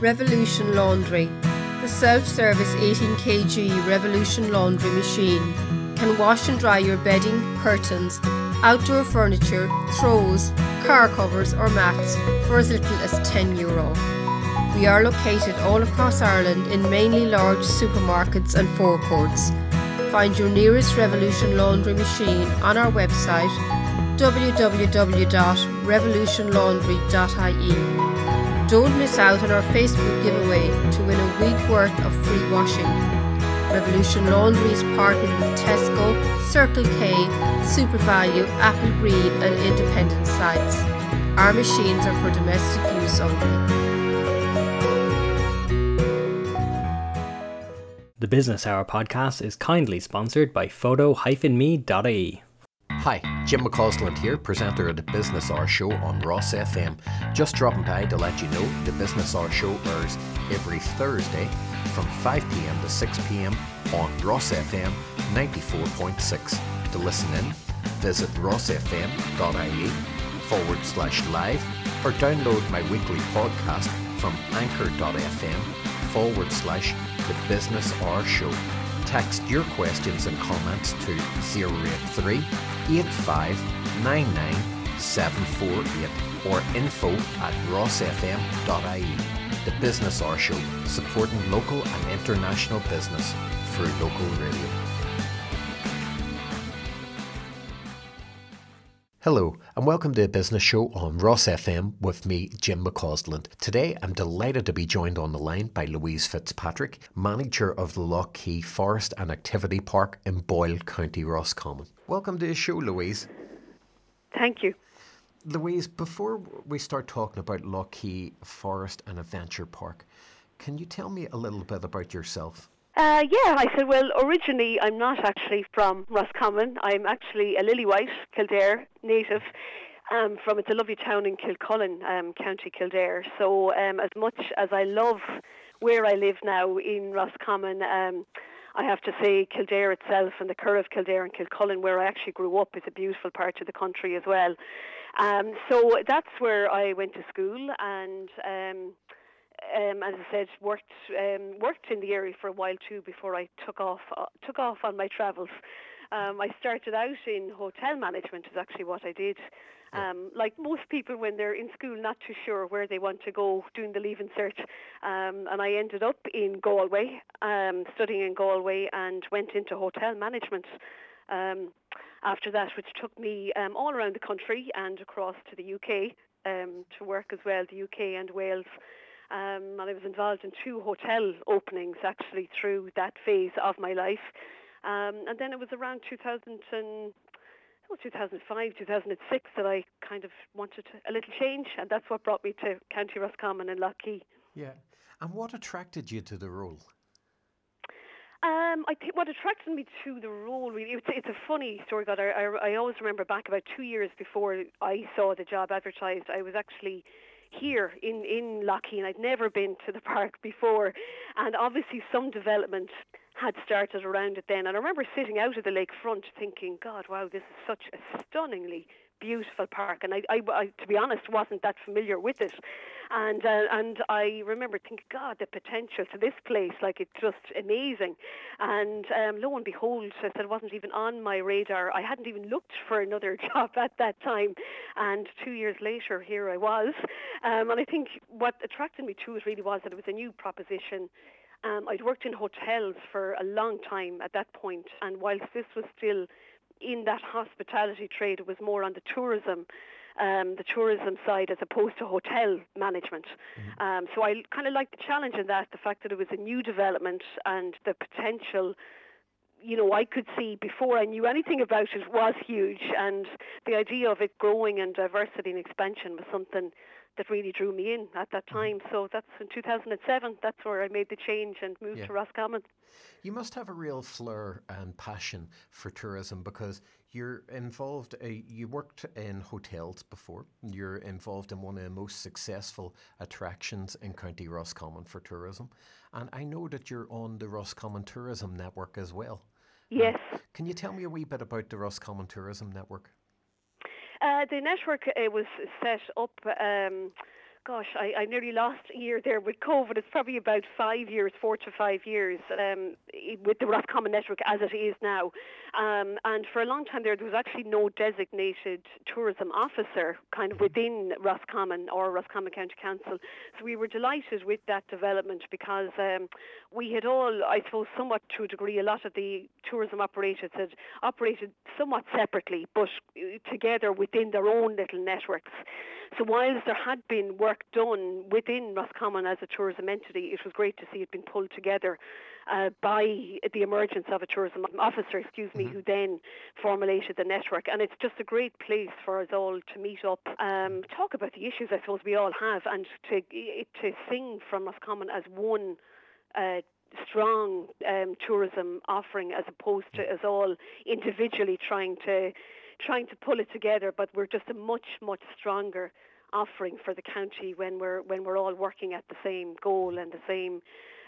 Revolution Laundry. The self service 18 kg Revolution Laundry machine can wash and dry your bedding, curtains, outdoor furniture, throws, car covers, or mats for as little as 10 euro. We are located all across Ireland in mainly large supermarkets and forecourts. Find your nearest Revolution Laundry machine on our website www.revolutionlaundry.ie. Don't miss out on our Facebook giveaway to win a week worth of free washing. Revolution Laundry is partnered with Tesco, Circle K, SuperValu, Apple Green, and independent sites. Our machines are for domestic use only. The Business Hour podcast is kindly sponsored by photo-me.ie. Hi, Jim McCausland here, presenter of the Business Hour Show on Ross FM. Just dropping by to let you know the Business Hour Show airs every Thursday from 5pm to 6pm on Ross FM 94.6. To listen in, visit rossfm.ie forward slash live or download my weekly podcast from anchor.fm forward slash the Business Hour Show. Text your questions and comments to 083 8599748 or info at rossfm.ie. The Business Hour Show, supporting local and international business through local radio. Hello, and welcome to a business show on Ross FM with me, Jim McCausland. Today, I'm delighted to be joined on the line by Louise Fitzpatrick, manager of the Lough Key Forest and Activity Park in Boyle, County Roscommon. Welcome to the show, Louise. Thank you. Louise, before we start talking about Lough Key Forest and Adventure Park, can you tell me a little bit about yourself? Uh, yeah, I said, well, originally I'm not actually from Roscommon. I'm actually a Lilywhite, Kildare native. Um, from it's a lovely town in Kilcullen, um, County Kildare. So um, as much as I love where I live now in Roscommon, um, I have to say Kildare itself and the Curragh of Kildare and Kilcullen, where I actually grew up, is a beautiful part of the country as well. Um, so that's where I went to school and. Um, um, as I said, worked um, worked in the area for a while too before I took off uh, took off on my travels. Um, I started out in hotel management is actually what I did. Um, like most people when they're in school, not too sure where they want to go, doing the leaving cert. Um, and I ended up in Galway, um, studying in Galway, and went into hotel management. Um, after that, which took me um, all around the country and across to the UK um, to work as well, the UK and Wales. Um, and I was involved in two hotel openings actually through that phase of my life. Um, and then it was around 2000 and, oh, 2005, 2006 that I kind of wanted a little change, and that's what brought me to County Roscommon and Lough Key. Yeah. And what attracted you to the role? Um, I think what attracted me to the role really it's, it's a funny story. God, I, I I always remember back about two years before I saw the job advertised. I was actually here in in and I'd never been to the park before, and obviously some development had started around it then. And I remember sitting out at the lakefront thinking, God, wow, this is such a stunningly beautiful park. And I, I, I to be honest, wasn't that familiar with it. And uh, and I remember thinking, God, the potential to this place, like it's just amazing. And um, lo and behold, I said it wasn't even on my radar. I hadn't even looked for another job at that time. And two years later, here I was. Um, and I think what attracted me to it really was that it was a new proposition. Um, I'd worked in hotels for a long time at that point, and whilst this was still in that hospitality trade, it was more on the tourism. Um, the tourism side as opposed to hotel management. Mm-hmm. Um, so I kind of like the challenge in that, the fact that it was a new development and the potential you know, I could see before I knew anything about it was huge, and the idea of it growing and diversity and expansion was something that really drew me in at that mm-hmm. time. So that's in 2007. That's where I made the change and moved yeah. to Roscommon. You must have a real flair and passion for tourism because you're involved. Uh, you worked in hotels before. You're involved in one of the most successful attractions in County Roscommon for tourism, and I know that you're on the Roscommon Tourism Network as well. Yes. Can you tell me a wee bit about the Roscommon Tourism Network? Uh, the network uh, was set up. Um, gosh, I, I nearly lost a year there with COVID. It's probably about five years, four to five years, um, with the Roscommon network as it is now. Um, and for a long time there, there was actually no designated tourism officer kind of within Roscommon or Roscommon County Council. So we were delighted with that development because um, we had all, I suppose, somewhat to a degree, a lot of the tourism operators had operated somewhat separately, but together within their own little networks. So whilst there had been work done within Roscommon as a tourism entity, it was great to see it being pulled together uh, by the emergence of a tourism officer, excuse me, mm-hmm. who then formulated the network. And it's just a great place for us all to meet up, um, talk about the issues I suppose we all have, and to to sing from Roscommon as one. Uh, strong um, tourism offering as opposed to us all individually trying to trying to pull it together, but we're just a much, much stronger offering for the county when we're when we're all working at the same goal and the same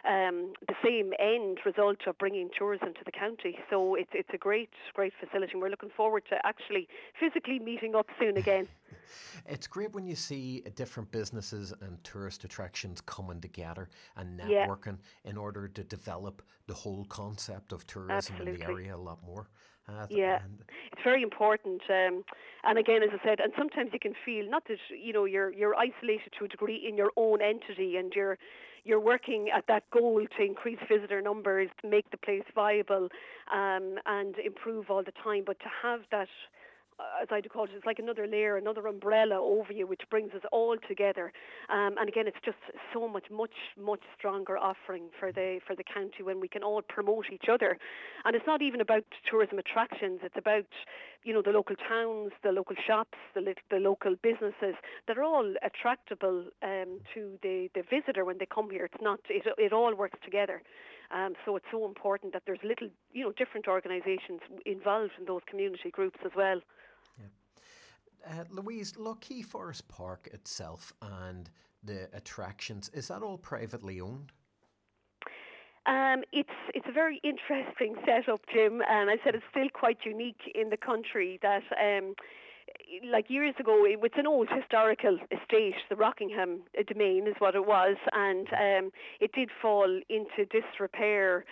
um, the same end result of bringing tourism to the county. So it's it's a great great facility. and We're looking forward to actually physically meeting up soon again. it's great when you see different businesses and tourist attractions coming together and networking yeah. in order to develop the whole concept of tourism Absolutely. in the area a lot more. Uh, yeah, it's very important. Um, and again, as I said, and sometimes you can feel not that you know you're you're isolated to a degree in your own entity, and you're you're working at that goal to increase visitor numbers, make the place viable, um, and improve all the time. But to have that as I'd call it, it's like another layer, another umbrella over you, which brings us all together. Um, and again, it's just so much, much, much stronger offering for the for the county when we can all promote each other. And it's not even about tourism attractions; it's about you know the local towns, the local shops, the the local businesses that are all attractable um, to the the visitor when they come here. It's not it it all works together. Um, so it's so important that there's little, you know, different organisations involved in those community groups as well. Uh, Louise, Lough Key Forest Park itself and the attractions, is that all privately owned? Um, it's it's a very interesting setup, Jim, and I said it's still quite unique in the country that. Um, like years ago, it was an old historical estate. The Rockingham domain is what it was, and um, it did fall into disrepair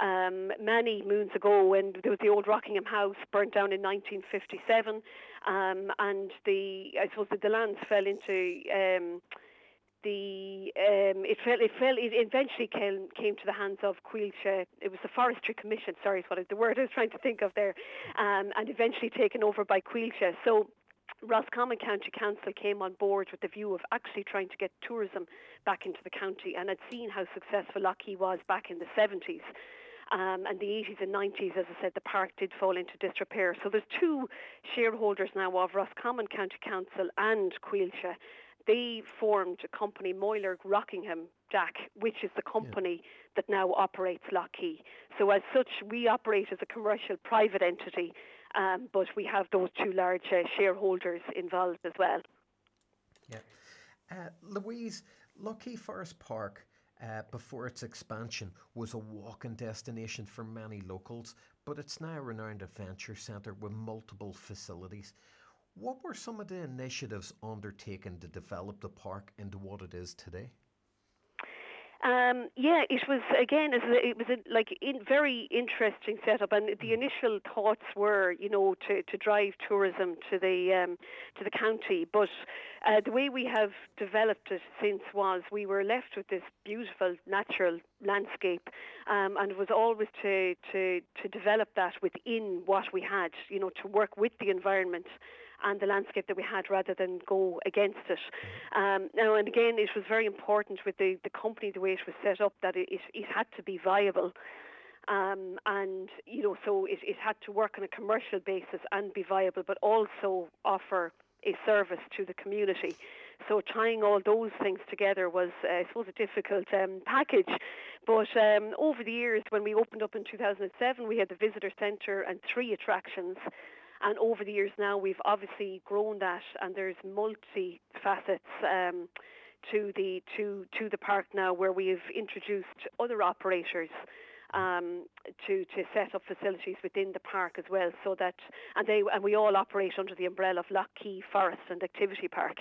um, many moons ago when there was the old Rockingham house burnt down in 1957, um, and the I suppose the, the lands fell into. Um, the um, it fell it fell it eventually came came to the hands of Coillte. It was the Forestry Commission. Sorry, is what the word I was trying to think of there, um, and eventually taken over by Coillte. So Roscommon County Council came on board with the view of actually trying to get tourism back into the county and had seen how successful Lough Key was back in the 70s. Um, and the 80s and 90s, as I said, the park did fall into disrepair. So there's two shareholders now of Roscommon County Council and Coillte. They formed a company, Moylurg Rockingham DAC, which is the company yeah. that now operates Lough Key. So as such, we operate as a commercial private entity, um, but we have those two large uh, shareholders involved as well. Yeah. Uh, Louise, Lough Forest Park uh, before its expansion, was a walking destination for many locals, but it's now a renowned adventure centre with multiple facilities. What were some of the initiatives undertaken to develop the park into what it is today? Um, yeah, it was again. It was a, like in very interesting setup, and the hmm. initial thoughts were, you know, to, to drive tourism to the um, to the county. But uh, the way we have developed it since was we were left with this beautiful natural landscape, um, and it was always to to to develop that within what we had, you know, to work with the environment and the landscape that we had rather than go against it. Um, now, and again, it was very important with the, the company, the way it was set up, that it, it, it had to be viable. Um, and you know, so it, it had to work on a commercial basis and be viable, but also offer a service to the community. So tying all those things together was, uh, I suppose, a difficult um, package. But um, over the years, when we opened up in 2007, we had the visitor centre and three attractions. And over the years now, we've obviously grown that, and there's multi facets um, to the to to the park now, where we've introduced other operators. Um, to to set up facilities within the park as well, so that and they and we all operate under the umbrella of Lough Key Forest and Activity Park.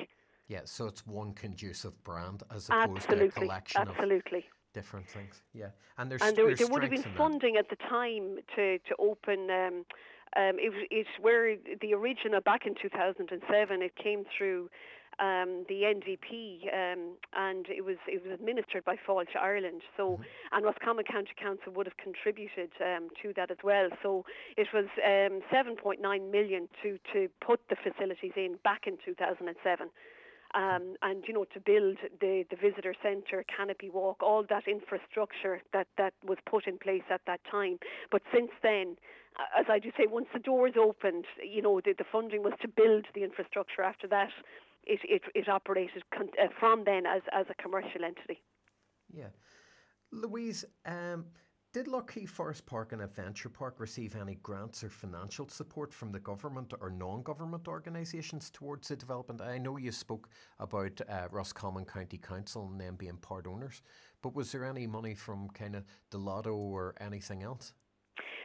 Yeah, so it's one conducive brand as opposed absolutely, to a collection absolutely. of different things. Yeah, and there's and there, there's there would have been strengths in that. funding at the time to to open. Um, um, it, was- it's where the original back in 2007 it came through um, the NDP um, and it was it was administered by Fáilte Ireland. So and Roscommon County Council would have contributed um, to that as well. So it was um, 7.9 million to to put the facilities in back in 2007 um, and you know to build the, the visitor centre, canopy walk, all that infrastructure that, that was put in place at that time. But since then, as I do say, once the doors opened, you know the, the funding was to build the infrastructure. After that, it it, it operated con- uh, from then as as a commercial entity. Yeah. Louise, um, did Lough Key Forest Park and Adventure Park receive any grants or financial support from the government or non government organisations towards the development? I know you spoke about uh, Roscommon County Council and them being part owners, but was there any money from kind of the Lotto or anything else?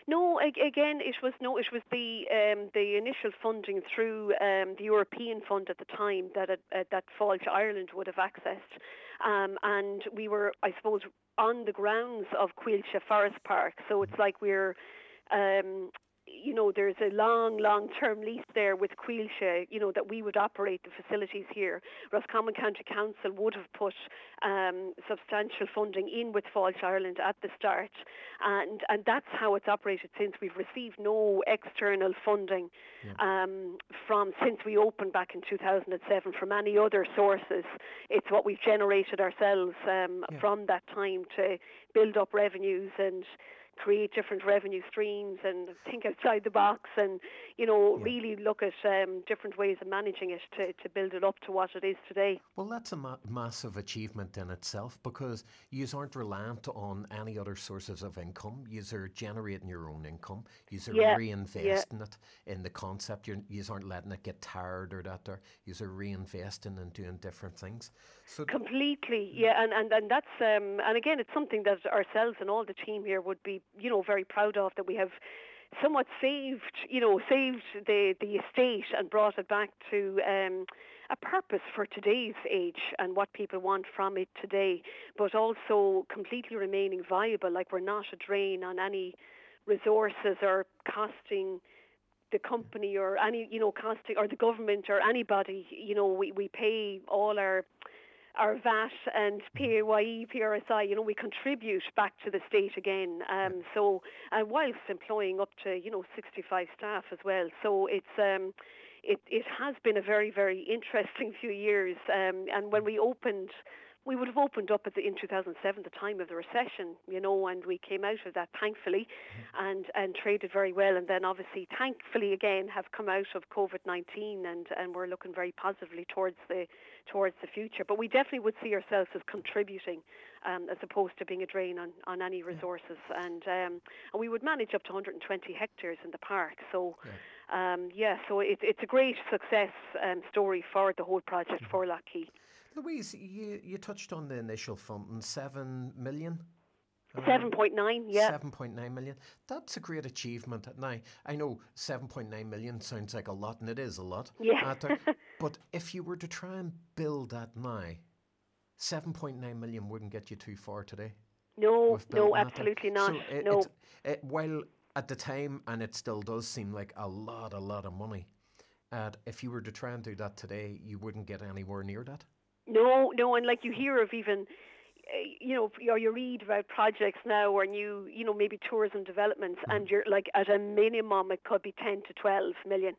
No, again, it was no, it was the um, the initial funding through um, the European fund at the time that uh, that Fáilte Ireland would have accessed, um, and we were, I suppose, on the grounds of Coillte Forest Park. So it's like we're. Um, you know, there's a long, long-term lease there with Coillte, you know, that we would operate the facilities here. Roscommon County Council would have put um, substantial funding in with Fáilte Ireland at the start, and and that's how it's operated since. We've received no external funding um, from since we opened back in 2007 from any other sources. It's what we've generated ourselves um, from that time to build up revenues and create different revenue streams and think outside the box and you know really look at um, different ways of managing it to, to build it up to what it is today. Well, that's a ma- massive achievement in itself because you aren't reliant on any other sources of income. You are generating your own income. You are Yeah, reinvesting it in the concept. You aren't letting it get tired or that. You are reinvesting and doing different things. So Completely, yeah, and, and, and that's um, and again, it's something that ourselves and all the team here would be, you know, very proud of that we have somewhat saved, you know, saved the the estate and brought it back to um, a purpose for today's age and what people want from it today, but also completely remaining viable. Like we're not a drain on any resources or costing the company or any you know costing or the government or anybody you know we we pay all our our VAT and PAYE, PRSI, you know, we contribute back to the state again. Um, so, and whilst employing up to, you know, 65 staff as well. So it's, um, it, it has been a very, very interesting few years. Um, and when we opened, we would have opened up at the, in 2007, the time of the recession, you know, and we came out of that thankfully and, and traded very well. And then obviously, thankfully again, have come out of COVID-19 and, and we're looking very positively towards the, towards the future. But we definitely would see ourselves as contributing um, as opposed to being a drain on, on any resources. And, um, and we would manage up to 120 hectares in the park. So, um, yeah, so it, it's a great success um, story for the whole project for Lough Key. Louise, you, you touched on the initial funding, seven million. Seven point nine, yeah. 7.9 million. That's a great achievement. Now, I know 7.9 million sounds like a lot, and it is a lot. Yeah. there, but if you were to try and build that now, 7.9 million wouldn't get you too far today. No, no, absolutely not. So it, no, it, while at the time, and it still does seem like a lot, a lot of money, uh, if you were to try and do that today, you wouldn't get anywhere near that. No, no, and like you hear of even. uh, You know, or you read about projects now, or new, you know, maybe tourism developments, and you're like at a minimum, it could be ten to twelve million.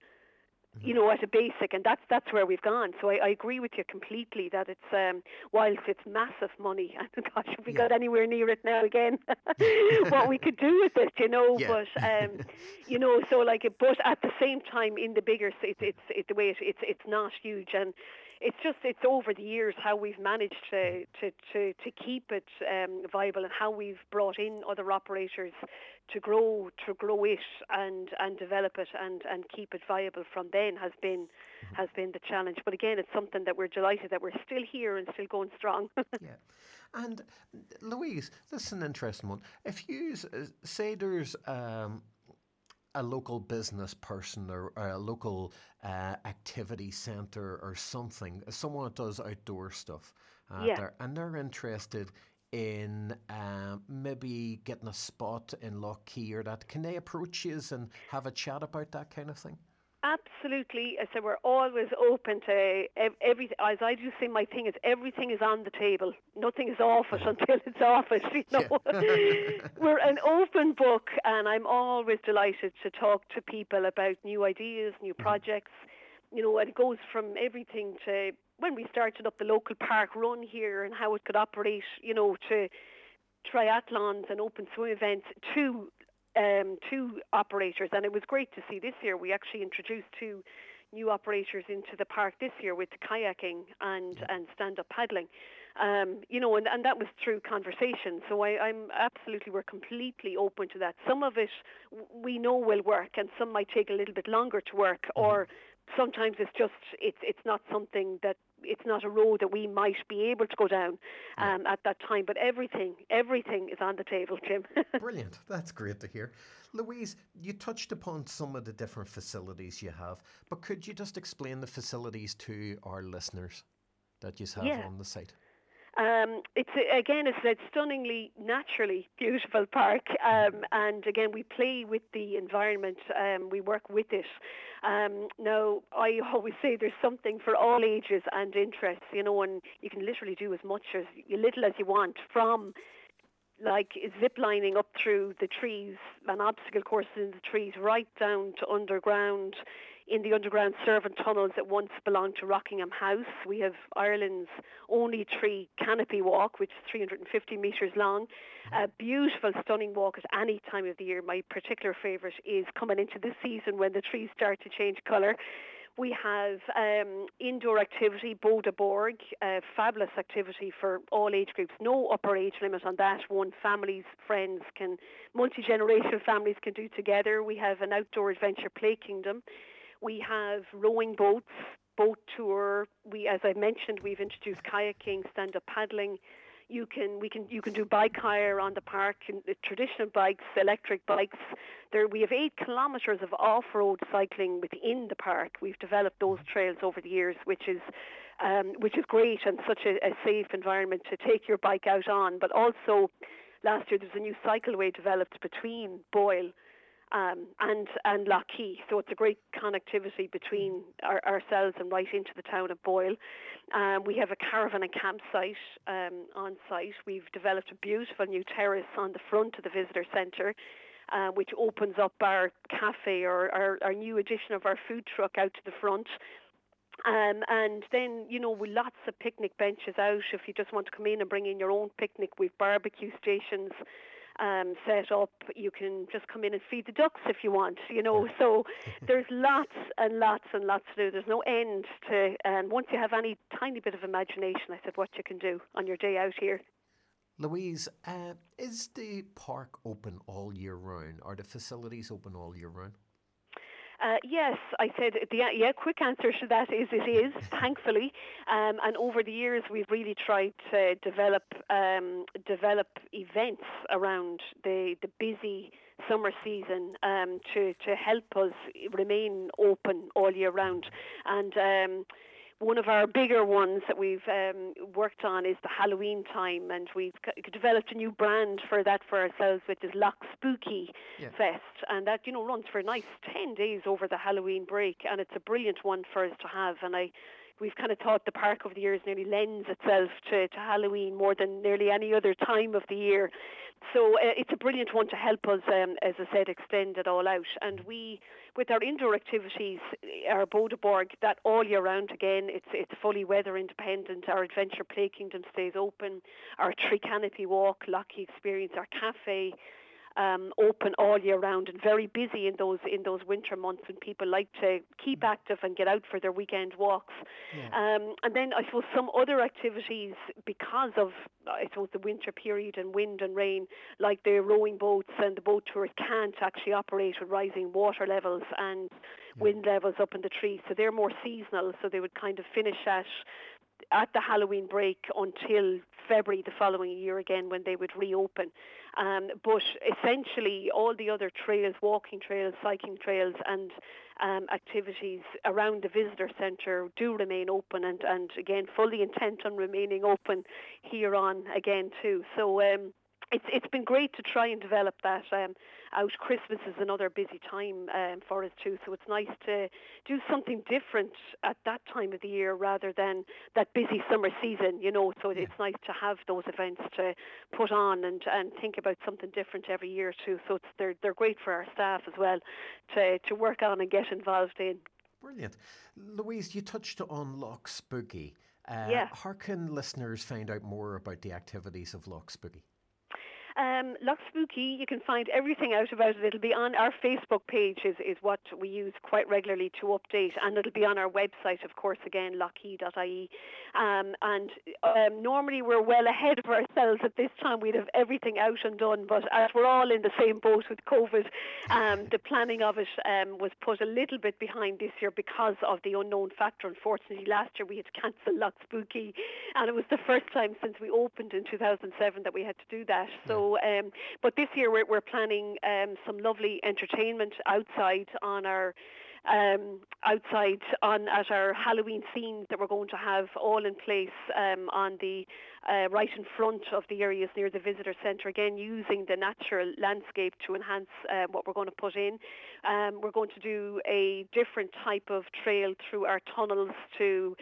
you know, at a basic, and that's that's where we've gone. So I, I agree with you completely that it's um, whilst it's massive money, and gosh, if we Yeah. got anywhere near it now again, what we could do with it, you know. Yeah. But um, you know, so like, but at the same time, in the bigger, it's it's it, the way it, it's it's not huge, and it's just it's over the years how we've managed to to to, to keep it um, viable and how we've brought in other operators to grow to grow it and and develop it and and keep it viable from then has been has been the challenge but again it's something that we're delighted that we're still here and still going strong Yeah. And Louise, this is an interesting one. If you say there's um, a local business person or, or a local uh, activity centre or something, someone that does outdoor stuff, uh, Yeah. they're, and they're interested in um, maybe getting a spot in Lough Key or that, can they approach you and have a chat about that kind of thing? Absolutely. Uh, I said we're always open to ev- everything. As I do say, my thing is everything is on the table. Nothing is off it until it's off it. You know, we're an open book, and I'm always delighted to talk to people about new ideas, new mm-hmm. projects. You know, and it goes from everything to when we started up the local park run here and how it could operate. You know, to triathlons and open swim events to um, two operators, and it was great to see this year. We actually introduced two new operators into the park this year with kayaking and, and stand-up paddling. Um, you know, and, and that was through conversation. So I, I'm absolutely, we're completely open to that. Some of it we know will work, and some might take a little bit longer to work, or sometimes it's just it's it's not something that it's not a road that we might be able to go down um, at that time. But everything, everything is on the table, Jim. Brilliant. That's great to hear. Louise, you touched upon some of the different facilities you have, but could you just explain the facilities to our listeners that you have Yeah. on the site? Um, it's again, it's a stunningly naturally beautiful park, um, and again, we play with the environment. Um, we work with it. Um, now, I always say there's something for all ages and interests, you know, and you can literally do as much as little as you want from like zip lining up through the trees and obstacle courses in the trees right down to underground in the underground servant tunnels that once belonged to Rockingham House. We have Ireland's only tree canopy walk, which is 350 metres long. A beautiful, stunning walk at any time of the year. My particular favourite is coming into this season when the trees start to change colour. We have um, indoor activity, Boda Borg, uh, fabulous activity for all age groups. No upper age limit on that one. Families, friends can, multi generational families can do together. We have an outdoor adventure play kingdom. We have rowing boats, boat tour. We, as I mentioned, we've introduced kayaking, stand-up paddling. You can we can you can do bike hire on the park, and the traditional bikes, electric bikes. There we have eight kilometres of off-road cycling within the park. We've developed those trails over the years, which is um, which is great and such a, a safe environment to take your bike out on. But also, last year there was a new cycleway developed between Boyle um, and and Lough Key. So it's a great connectivity between our, ourselves and right into the town of Boyle. Um, we have a caravan and campsite um, on site. We've developed a beautiful new terrace on the front of the visitor centre. Uh, which opens up our cafe or our, our new addition of our food truck out to the front. Um, and then, you know, with lots of picnic benches out, if you just want to come in and bring in your own picnic, we've barbecue stations um, set up. You can just come in and feed the ducks if you want, you know. So there's lots and lots and lots to do. There's no end to, and once you have any tiny bit of imagination, I said, what you can do on your day out here. Louise, uh, is the park open all year round? Are the facilities open all year round? Uh, yes, I said the yeah. Quick answer to that is it is thankfully, um, and over the years we've really tried to develop um, develop events around the the busy summer season um, to to help us remain open all year round, and. One of our bigger ones that we've um, worked on is the Halloween time, and we've c- developed a new brand for that for ourselves, which is Loch Spooky Yeah. Fest, and that you know runs for a nice ten days over the Halloween break, and it's a brilliant one for us to have. And I, we've kind of thought the park over the years nearly lends itself to, to Halloween more than nearly any other time of the year. So uh, it's a brilliant one to help us, um, as I said, extend it all out. And we, with our indoor activities, our Boda Borg, that all year round again, it's it's fully weather independent. Our Adventure Play Kingdom stays open. Our Tree Canopy Walk, Lough Key Experience, our cafe, um, open all year round and very busy in those in those winter months when people like to keep active and get out for their weekend walks. Um, and then I suppose some other activities because of I suppose the winter period and wind and rain, like the rowing boats and the boat tours can't actually operate with rising water levels and wind levels up in the trees. So they're more seasonal. So they would kind of finish at at the Halloween break until February the following year again when they would reopen. Um, but essentially, all the other trails, walking trails, cycling trails, and um, activities around the visitor centre do remain open, and, and again, fully intent on remaining open here on again too. So. Um, it's it's been great to try and develop that um, out. Christmas is another busy time um, for us too, so it's nice to do something different at that time of the year rather than that busy summer season. You know, so it's nice to have those events to put on and, and think about something different every year too. So it's, they're they're great for our staff as well to to work on and get involved in. Brilliant, Louise. You touched on Loch Spooky. Uh, yeah. How can listeners find out more about the activities of Loch Spooky? Um, Spooky, you can find everything out about it. It'll be on our Facebook page is, is what we use quite regularly to update and it'll be on our website, of course, again, loughkey.ie. Um, and um, normally we're well ahead of ourselves at this time. We'd have everything out and done, but as we're all in the same boat with COVID, um, the planning of it um, was put a little bit behind this year because of the unknown factor. Unfortunately, last year we had to cancel Loch Spooky and it was the first time since we opened in 2007 that we had to do that. So um, but this year we're, we're planning um, some lovely entertainment outside on our um, outside on at our Halloween scenes that we're going to have all in place um, on the uh, right in front of the areas near the visitor centre. Again, using the natural landscape to enhance uh, what we're going to put in. Um, we're going to do a different type of trail through our tunnels to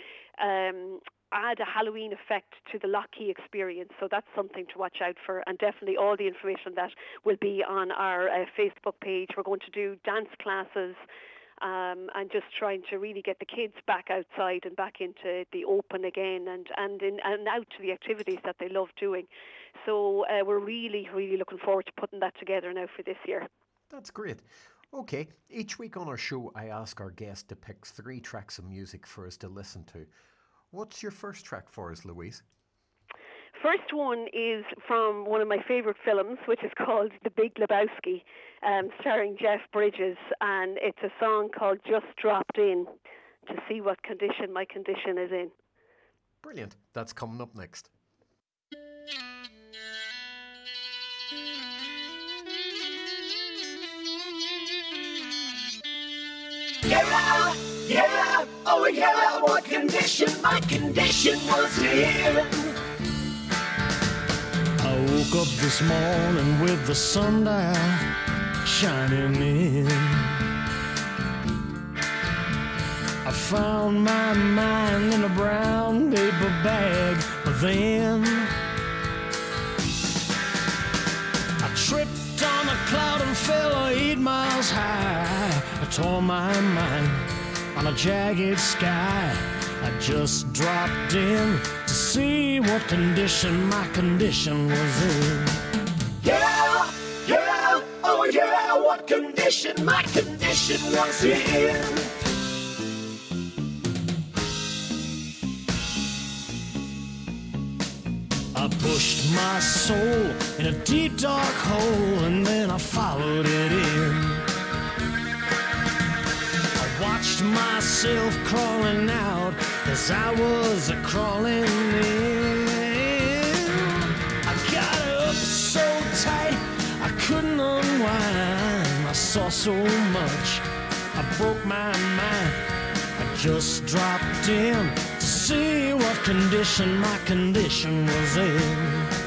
um, add a Halloween effect to the Lough Key experience. So that's something to watch out for. And definitely all the information that will be on our uh, Facebook page. We're going to do dance classes. Um, and just trying to really get the kids back outside and back into the open again and, and, in, and out to the activities that they love doing. So uh, we're really, really looking forward to putting that together now for this year. That's great. Okay, each week on our show, I ask our guest to pick three tracks of music for us to listen to. What's your first track for us, Louise? First one is from one of my favourite films, which is called The Big Lebowski, um, starring Jeff Bridges, and it's a song called Just Dropped In to see what condition my condition is in. Brilliant. That's coming up next. Yeah, yeah, oh yeah, what condition my condition was here. I woke up this morning with the sun shining in. I found my mind in a brown paper bag, but then I tripped on a cloud and fell eight miles high. I tore my mind on a jagged sky. I just dropped in to see what condition my condition was in. Yeah, yeah, oh yeah, what condition my condition was in. I pushed my soul in a deep dark hole and then I followed it in myself crawling out as I was a crawling in. I got up so tight I couldn't unwind. I saw so much, I broke my mind. I just dropped in to see what condition my condition was in.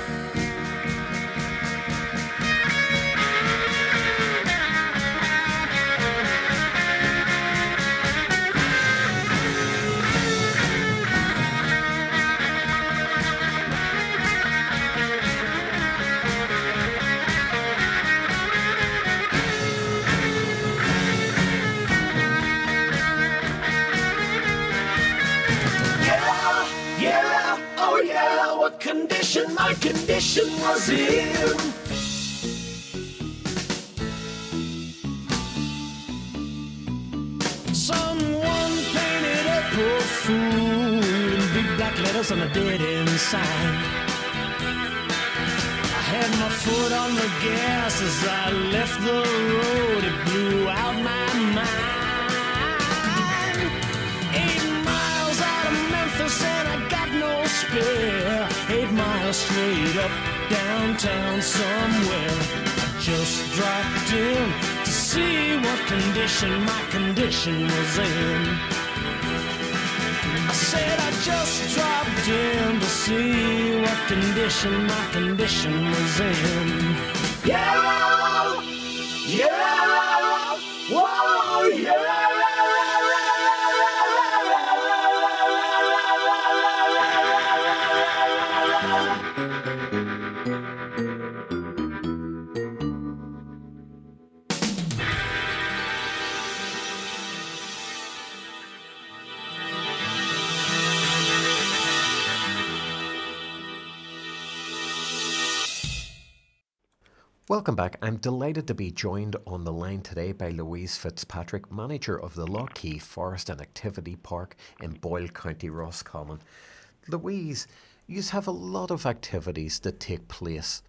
Gas as I left the road. It blew out my mind. Eight miles out of Memphis and I got no spare. Eight miles straight up downtown somewhere. I just dropped in to see what condition my condition was in. I said I just dropped in to see what condition my condition was in. Yeah, yeah, Welcome back. I'm delighted to be joined on the line today by Louise Fitzpatrick, manager of the Lough Key Forest and Activity Park in Boyle County, Roscommon. Louise, you have a lot of activities that take place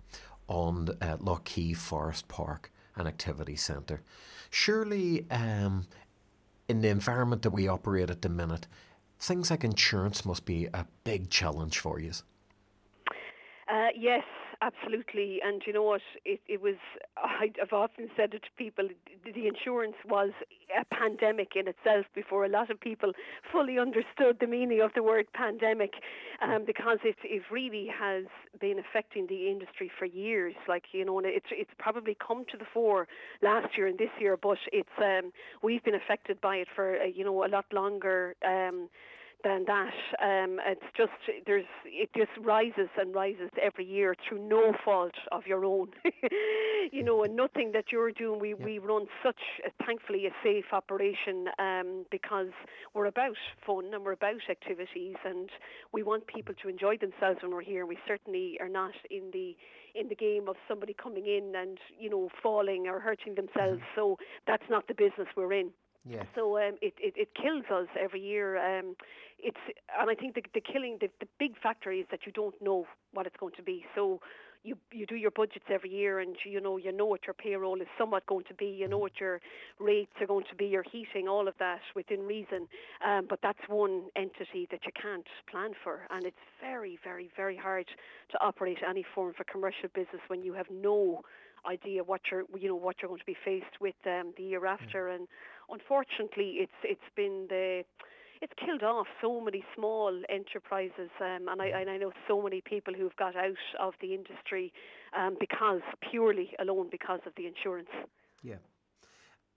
on uh, Lough Key Forest Park and Activity Centre. Surely, um, in the environment that we operate at the minute, things like insurance must be a big challenge for you. Uh, yes, absolutely. And you know what? It, it was, I've often said it to people, the insurance was a pandemic in itself before a lot of people fully understood the meaning of the word pandemic um, because it, it really has been affecting the industry for years. Like, you know, and it's, it's probably come to the fore last year and this year, but it's, um, we've been affected by it for, uh, you know, a lot longer. Um, than that. Um, it's just there's it just rises and rises every year through no fault of your own. you know, and nothing that you're doing. We yeah. we run such a, thankfully a safe operation um, because we're about fun and we're about activities and we want people to enjoy themselves when we're here. We certainly are not in the in the game of somebody coming in and you know falling or hurting themselves. Mm-hmm. So that's not the business we're in. Yeah. So um, it, it, it kills us every year. Um, it's and I think the, the killing the, the big factor is that you don't know what it's going to be. So you you do your budgets every year, and you know you know what your payroll is somewhat going to be. You know what your rates are going to be, your heating, all of that within reason. Um, but that's one entity that you can't plan for, and it's very very very hard to operate any form of a commercial business when you have no idea what you're you know what you're going to be faced with um, the year after and unfortunately it's it's been the it's killed off so many small enterprises, um, and, I, and I know so many people who've got out of the industry um, because purely alone because of the insurance. Yeah.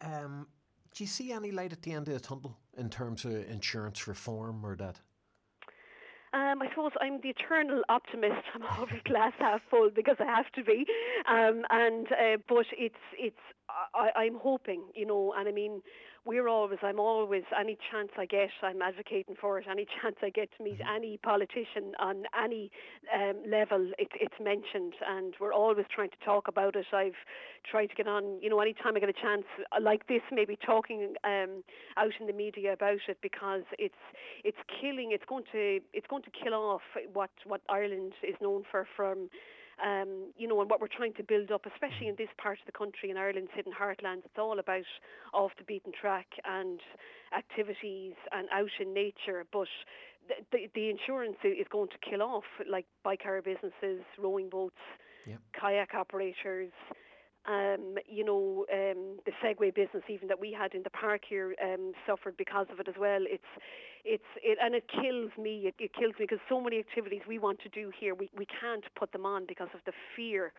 Um, do you see any light at the end of the tunnel in terms of insurance reform or that? Um, I suppose I'm the eternal optimist. I'm always glass half full because I have to be. Um, and uh, but it's it's I, I'm hoping, you know, and I mean we're always, I'm always, any chance I get, I'm advocating for it. Any chance I get to meet mm-hmm. any politician on any um, level, it, it's mentioned, and we're always trying to talk about it. I've tried to get on, you know, anytime I get a chance uh, like this, maybe talking um, out in the media about it because it's it's killing. It's going to it's going to kill off what what Ireland is known for from um, you know, and what we're trying to build up, especially in this part of the country, in Ireland's hidden heartlands. It's all about off the beaten track and activities and out in nature. But the, the, the insurance is going to kill off like bike hire businesses, rowing boats, yep. kayak operators, um, you know, um, the Segway business even that we had in the park here um, suffered because of it as well. It's, it's, it, and it kills me. It, it kills me because so many activities we want to do here, we, we can't put them on because of the fear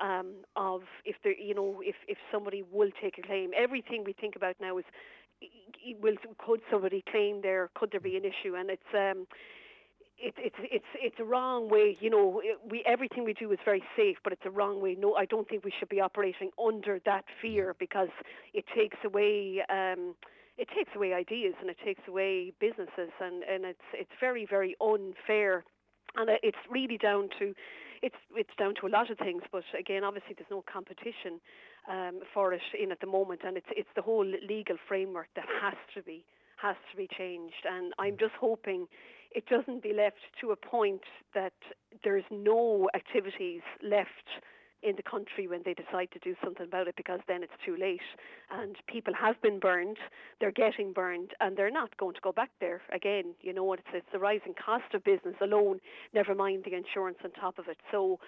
um, of if there, you know, if, if somebody will take a claim. Everything we think about now is, will could somebody claim there? Could there be an issue? And it's um, it's it's it's it's a wrong way. You know, we everything we do is very safe, but it's a wrong way. No, I don't think we should be operating under that fear because it takes away. Um, it takes away ideas and it takes away businesses and, and it's it's very very unfair and it's really down to it's it's down to a lot of things but again obviously there's no competition um, for it in at the moment and it's it's the whole legal framework that has to be has to be changed and I'm just hoping it doesn't be left to a point that there's no activities left in the country when they decide to do something about it because then it's too late. And people have been burned, they're getting burned, and they're not going to go back there again. You know, it's, it's the rising cost of business alone, never mind the insurance on top of it. So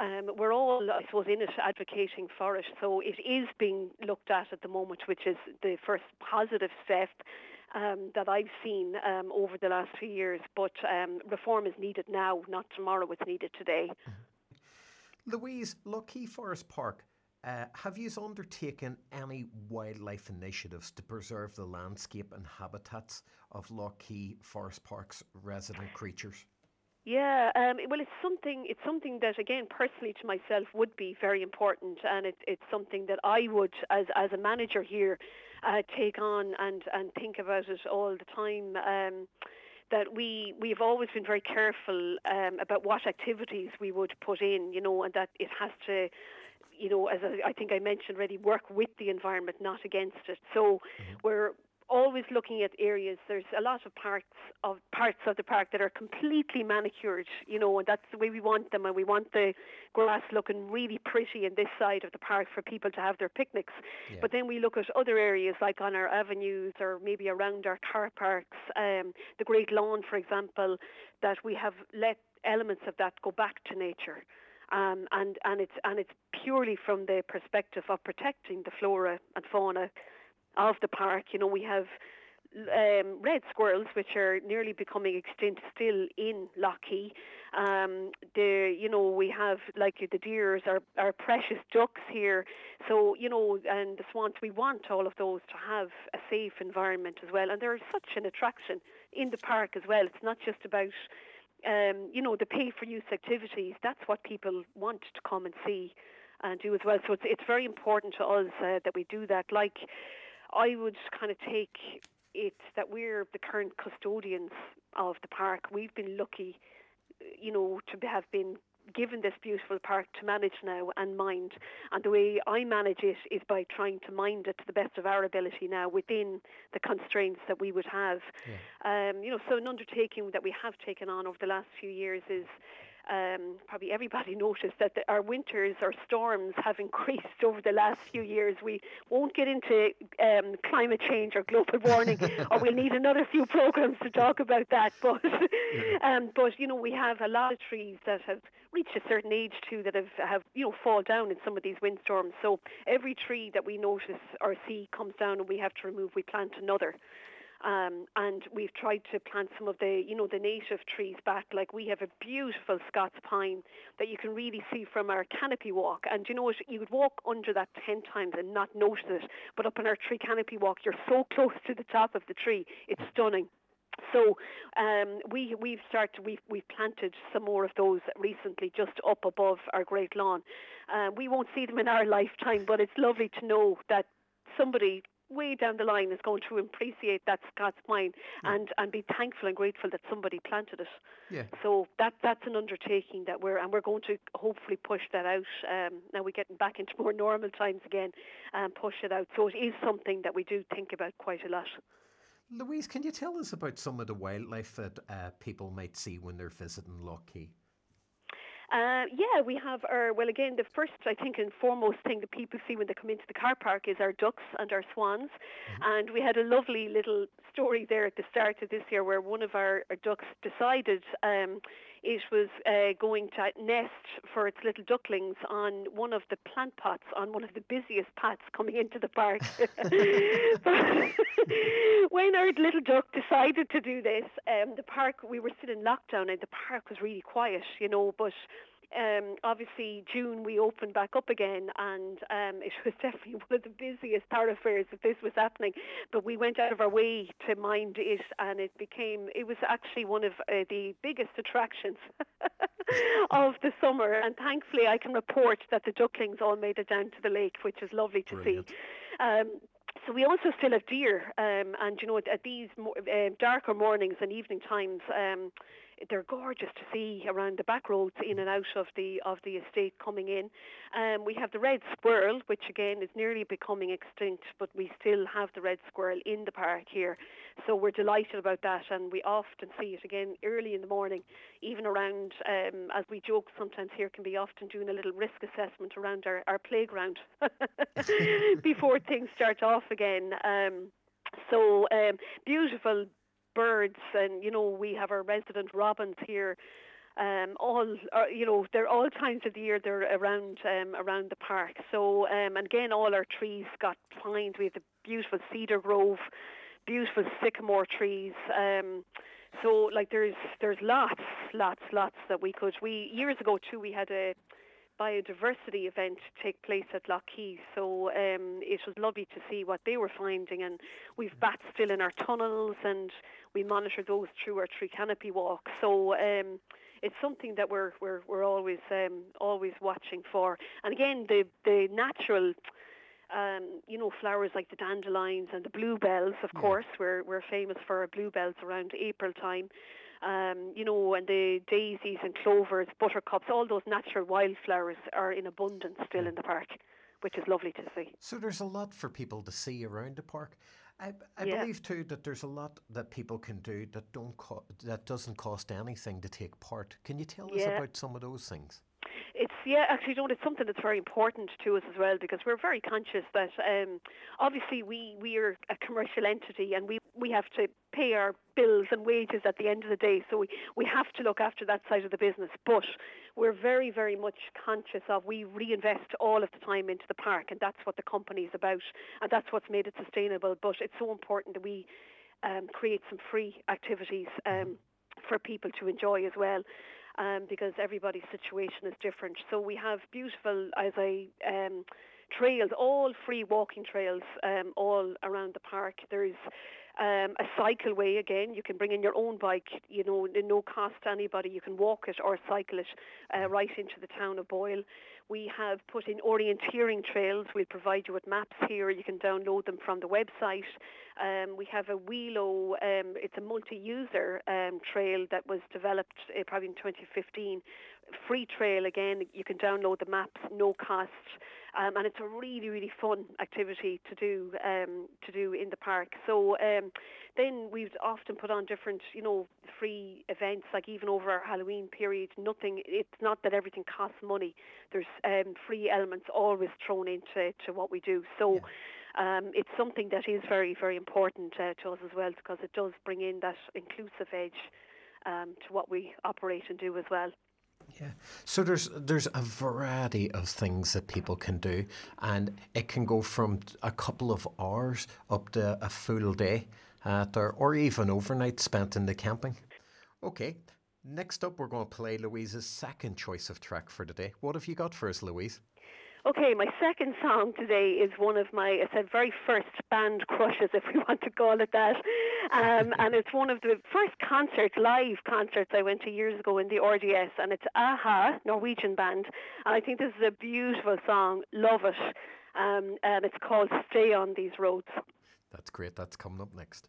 um, we're all, I suppose, in it advocating for it. So it is being looked at at the moment, which is the first positive step. Um, that I've seen um, over the last few years, but um, reform is needed now, not tomorrow. It's needed today. Louise, Lough Forest Park, uh, have you undertaken any wildlife initiatives to preserve the landscape and habitats of Lough Forest Park's resident creatures? Yeah, um, well, it's something. It's something that, again, personally to myself, would be very important, and it, it's something that I would, as as a manager here, uh, take on and and think about it all the time. Um, that we we've always been very careful um, about what activities we would put in, you know, and that it has to you know, as I, I think I mentioned already, work with the environment, not against it. So mm-hmm. we're always looking at areas. There's a lot of parts of parts of the park that are completely manicured, you know, and that's the way we want them. And we want the grass looking really pretty in this side of the park for people to have their picnics. Yeah. But then we look at other areas like on our avenues or maybe around our car parks, um, the Great Lawn, for example, that we have let elements of that go back to nature. Um, and and it's and it's purely from the perspective of protecting the flora and fauna of the park. You know, we have um, red squirrels, which are nearly becoming extinct still in Lough Um, the you know we have like the deers, our our precious ducks here. So you know, and the swans. We want all of those to have a safe environment as well, and they're such an attraction in the park as well. It's not just about um, you know the pay for use activities. That's what people want to come and see and do as well. So it's it's very important to us uh, that we do that. Like I would kind of take it that we're the current custodians of the park. We've been lucky, you know, to have been given this beautiful park to manage now and mind. And the way I manage it is by trying to mind it to the best of our ability now within the constraints that we would have. Yeah. Um, you know, so an undertaking that we have taken on over the last few years is um, probably everybody noticed that the, our winters or storms have increased over the last few years. We won't get into um, climate change or global warming, or we'll need another few programs to talk about that. But, um, but you know, we have a lot of trees that have reached a certain age too that have, have you know fall down in some of these windstorms. So every tree that we notice or see comes down and we have to remove, we plant another. Um, and we've tried to plant some of the, you know, the native trees back. Like we have a beautiful Scots pine that you can really see from our canopy walk. And you know what? You would walk under that ten times and not notice it. But up in our tree canopy walk, you're so close to the top of the tree. It's stunning. So um, we we've started we've we've planted some more of those recently just up above our great lawn. Uh, we won't see them in our lifetime, but it's lovely to know that somebody way down the line is going to appreciate that Scots pine yeah. and, and be thankful and grateful that somebody planted it. Yeah. So that that's an undertaking that we're and we're going to hopefully push that out. Um, now we're getting back into more normal times again and push it out. So it is something that we do think about quite a lot. Louise, can you tell us about some of the wildlife that uh, people might see when they're visiting Lough uh, yeah, we have our, well, again, the first, I think, and foremost thing that people see when they come into the car park is our ducks and our swans. Mm-hmm. And we had a lovely little story there at the start of this year where one of our, our ducks decided um, it was uh, going to nest for its little ducklings on one of the plant pots on one of the busiest paths coming into the park. when our little duck decided to do this, um, the park, we were still in lockdown and the park was really quiet, you know, but um, obviously June we opened back up again, and um, it was definitely one of the busiest thoroughfares that this was happening. But we went out of our way to mind it, and it became it was actually one of uh, the biggest attractions of the summer. And thankfully, I can report that the ducklings all made it down to the lake, which is lovely to Brilliant. see. Um, so we also still have deer, um, and you know at these uh, darker mornings and evening times. Um, they're gorgeous to see around the back roads in and out of the of the estate coming in. Um, we have the red squirrel, which again is nearly becoming extinct, but we still have the red squirrel in the park here. So we're delighted about that, and we often see it again early in the morning, even around, um, as we joke sometimes here, can be often doing a little risk assessment around our, our playground before things start off again. Um, so um, beautiful birds, and you know we have our resident robins here. Um, all uh, you know, they're all times of the year they're around um, around the park. So um, and again, all our trees got pines. We have the beautiful cedar grove, beautiful sycamore trees. Um, so like there's there's lots, lots, lots that we could. We years ago too, we had a biodiversity event take place at Lough Key. So um, it was lovely to see what they were finding, and we've bats still in our tunnels, and we monitor those through our tree canopy walk. So um, it's something that we're we're we're always um, always watching for. And again, the the natural. Um, you know, flowers like the dandelions and the bluebells, of yeah. course. We're we're famous for our bluebells around April time um, you know, and the daisies and clovers, buttercups, all those natural wildflowers are in abundance still in the park, which is lovely to see. So there's a lot for people to see around the park. I, I yeah. believe too that there's a lot that people can do that don't co- that doesn't cost anything to take part. Can you tell us about some of those things? Yeah, actually, you know, it's something that's very important to us as well because we're very conscious that um, obviously we we are a commercial entity and we we have to pay our bills and wages at the end of the day. So we, we have to look after that side of the business. But we're very, very much conscious of we reinvest all of the time into the park, and that's what the company is about, and that's what's made it sustainable. But it's so important that we um, create some free activities um, for people to enjoy as well um, because everybody's situation is different. So we have beautiful, as I um, trails, all free walking trails, um, all around the park. There's um, a cycleway again. You can bring in your own bike, you know, no cost to anybody. You can walk it or cycle it uh, right into the town of Boyle. We have put in orienteering trails. We'll provide you with maps here. You can download them from the website. Um, we have a Wheelo, um, it's a multi-user um, trail that was developed uh, probably in 2015. Free trail again, you can download the maps, no cost. Um, and it's a really, really fun activity to do um, to do in the park. So um, then we've often put on different, you know, free events, like even over our Halloween period. Nothing. It's not that everything costs money. There's um, free elements always thrown into to what we do. So. Yeah. Um, it's something that is very, very important uh, to us as well because it does bring in that inclusive edge um, to what we operate and do as well. Yeah. So there's there's a variety of things that people can do, and it can go from a couple of hours up to a full day, uh, or even overnight spent in the camping. Okay. Next up, we're going to play Louise's second choice of track for today. What have you got for us, Louise? Okay, my second song today is one of my, I said, very first band crushes, if we want to call it that. Um, and it's one of the first concerts, live concerts I went to years ago in the RDS. And it's a-ha, Norwegian band. And I think this is a beautiful song. Love it. Um, and it's called Stay on These Roads. That's great. That's coming up next.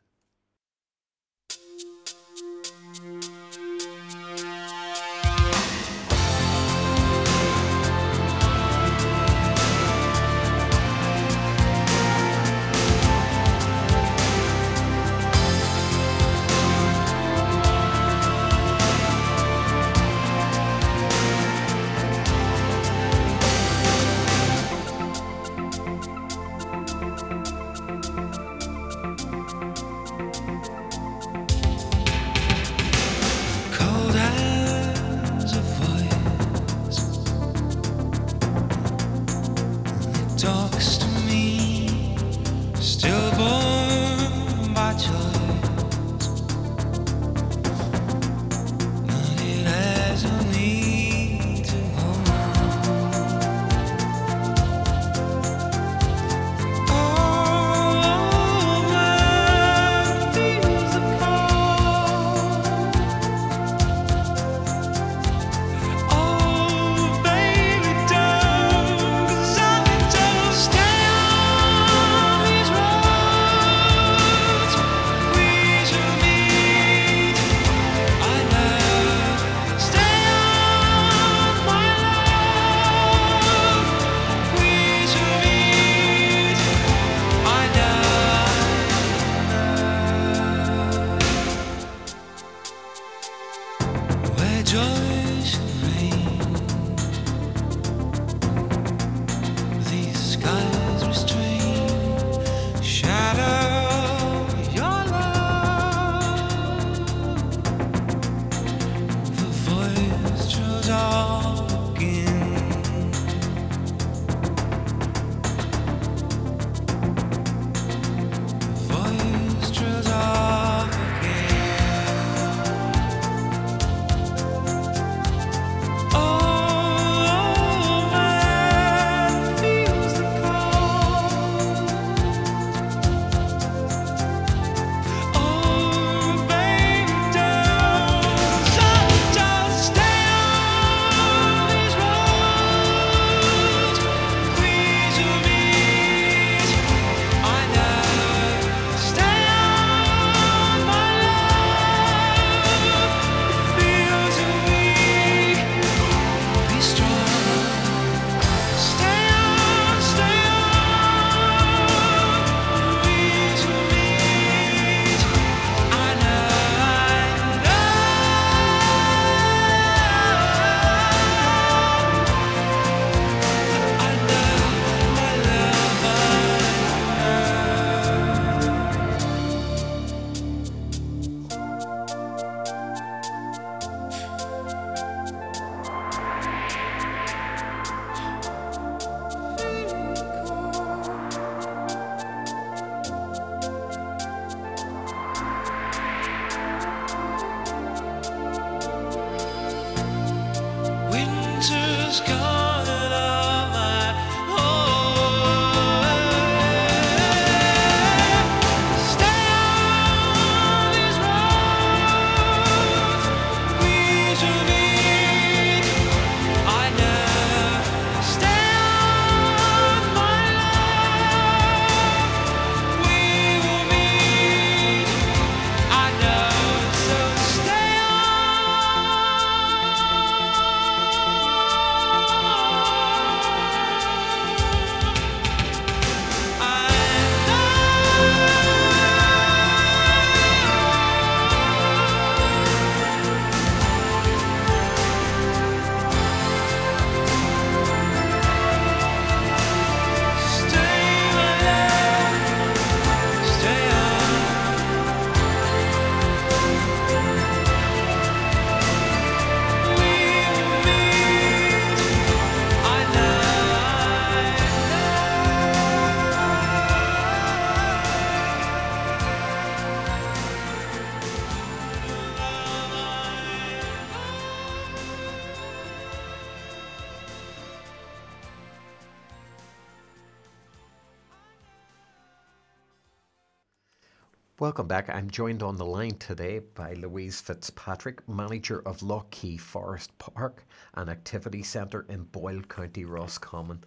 Welcome back. I'm joined on the line today by Louise Fitzpatrick, manager of Lough Key Forest Park and Activity Centre in Boyle County, Roscommon.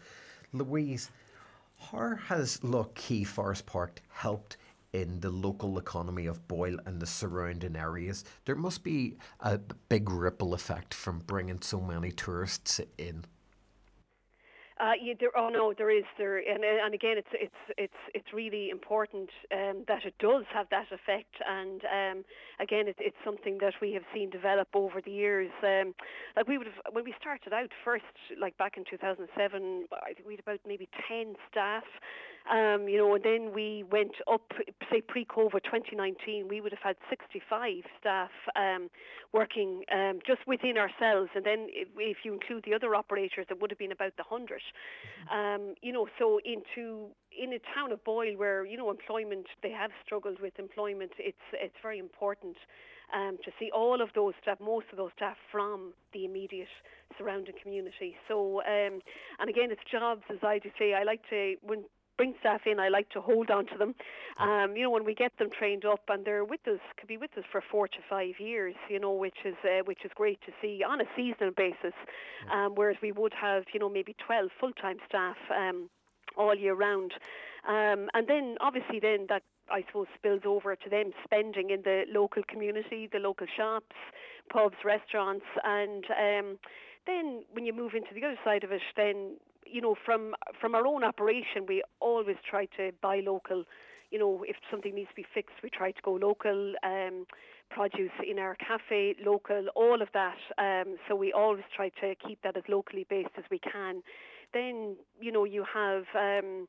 Louise, how has Lough Key Forest Park helped in the local economy of Boyle and the surrounding areas? There must be a big ripple effect from bringing so many tourists in. Uh, there, oh no, there is there, and and again, it's it's it's it's really important um, that it does have that effect, and um, again, it, it's something that we have seen develop over the years. Um, like we would have when we started out first, like back in 2007, I think we had about maybe 10 staff, um, you know, and then we went up, say pre-COVID 2019, we would have had 65 staff um, working um, just within ourselves, and then if, if, you include the other operators, it would have been about the 100. Mm-hmm. Um, you know, so into in a town of Boyle where you know employment, they have struggled with employment. It's it's very important. Um, to see all of those staff, most of those staff from the immediate surrounding community. So, um, and again, it's jobs, as I do say. I like to when bring staff in, I like to hold on to them. Um, you know, when we get them trained up and they're with us, could be with us for four to five years. You know, which is uh, which is great to see on a seasonal basis. Um, whereas we would have, you know, maybe 12 full-time staff um, all year round. Um, and then obviously then that I suppose spills over to them spending in the local community, the local shops, pubs, restaurants, and um, then when you move into the other side of it, then you know, from from our own operation, we always try to buy local. You know, if something needs to be fixed, we try to go local. Um, produce in our cafe, local, all of that. Um, so we always try to keep that as locally based as we can. then you know you have. Um,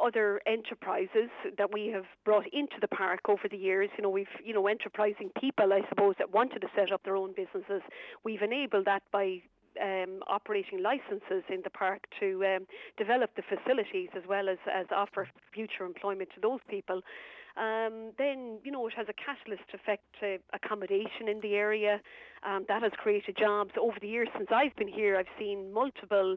other enterprises that we have brought into the park over the years. You know, we've, you know, enterprising people, I suppose, that wanted to set up their own businesses. We've enabled that by um, operating licenses in the park to um, develop the facilities as well as, as offer future employment to those people. Um, then, you know, it has a catalyst effect to accommodation in the area. Um, that has created jobs. Over the years since I've been here, I've seen multiple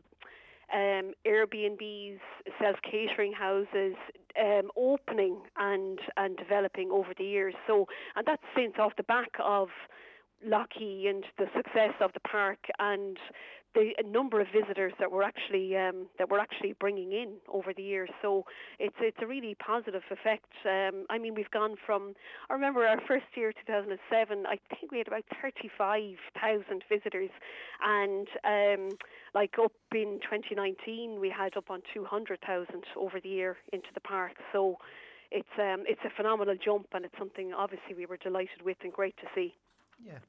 um, Airbnbs, self catering houses um, opening and and developing over the years. So, and that's since off the back of Lough Key and the success of the park and the number of visitors that we're actually um, that we're actually bringing in over the years. So it's it's a really positive effect. Um, I mean, we've gone from I remember our first year, 2007. I think we had about 35,000 visitors, and um, like up in 2019, we had up on 200,000 over the year into the park. So it's um, it's a phenomenal jump, and it's something obviously we were delighted with and great to see. Yeah.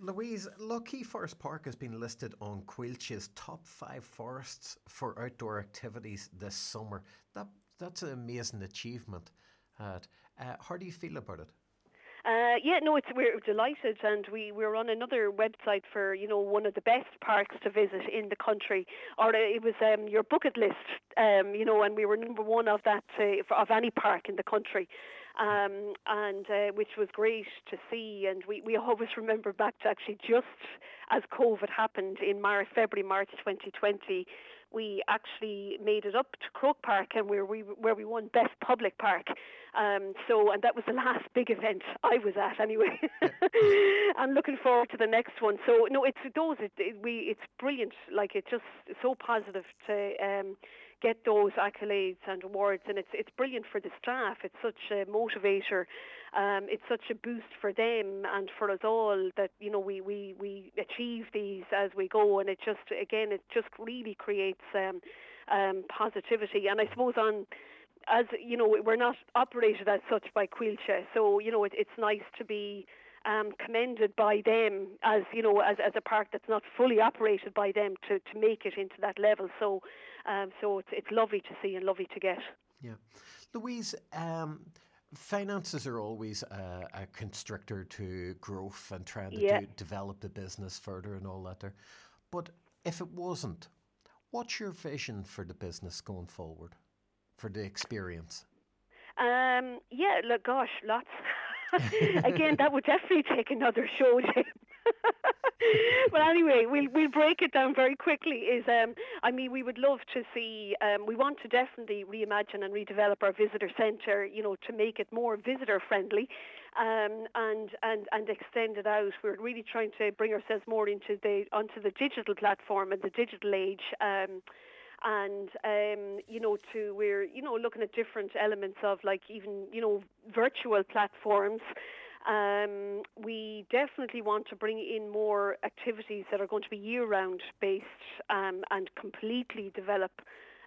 Louise, Lough Key Forest Park has been listed on Coillte's top five forests for outdoor activities this summer. That that's an amazing achievement. Uh, how do you feel about it? Uh, yeah, no, it's we're delighted, and we we're on another website for you know one of the best parks to visit in the country, or uh, it was um, your bucket list, um, you know, and we were number one of that uh, of any park in the country um, and uh, which was great to see. And we, we always remember back to actually just as COVID happened in March, February, March 2020, we actually made it up to Croke Park and where we where we won best public park. Um, so and that was the last big event I was at anyway. I'm looking forward to the next one. So no, it's those it, it, we it's brilliant. Like it's just so positive to. Um, get those accolades and awards, and it's it's brilliant for the staff. It's such a motivator. Um, it's such a boost for them and for us all that you know we we we achieve these as we go, and it just again it just really creates um, um, positivity. And I suppose on as you know, we're not operated as such by Coillte, so you know it, it's nice to be um, commended by them as you know as, as a park that's not fully operated by them to, to make it into that level. So um, so it's it's lovely to see and lovely to get. Yeah, Louise. Um, finances are always a, a, constrictor to growth and trying to yeah. do, develop the business further and all that there. But if it wasn't, what's your vision for the business going forward, for the experience? Um, yeah, look, gosh, lots. Again, that would definitely take another show, But anyway, we'll we'll break it down very quickly. Is um, I mean, we would love to see. Um, we want to definitely reimagine and redevelop our visitor centre. You know, to make it more visitor friendly, um, and and and extend it out. We're really trying to bring ourselves more into the onto the digital platform and the digital age. Um, and um, you know to we're you know looking at different elements of like even you know virtual platforms um, we definitely want to bring in more activities that are going to be year-round based um, and completely develop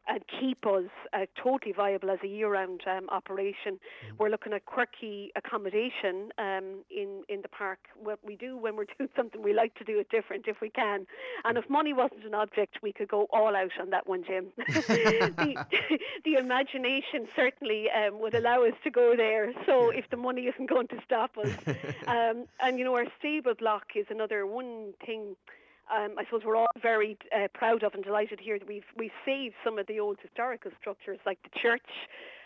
and keep us uh, totally viable as a year-round um, operation. Mm-hmm. We're looking at quirky accommodation um, in in the park. What we do when we're doing something, we like to do it different if we can. And if money wasn't an object, we could go all out on that one, Jim. the, the, imagination certainly um, would allow us to go there. So if the money isn't going to stop us, um, and you know, our stable block is another one thing um, I suppose we're all very uh, proud of and delighted here that we've we've saved some of the old historical structures like the church.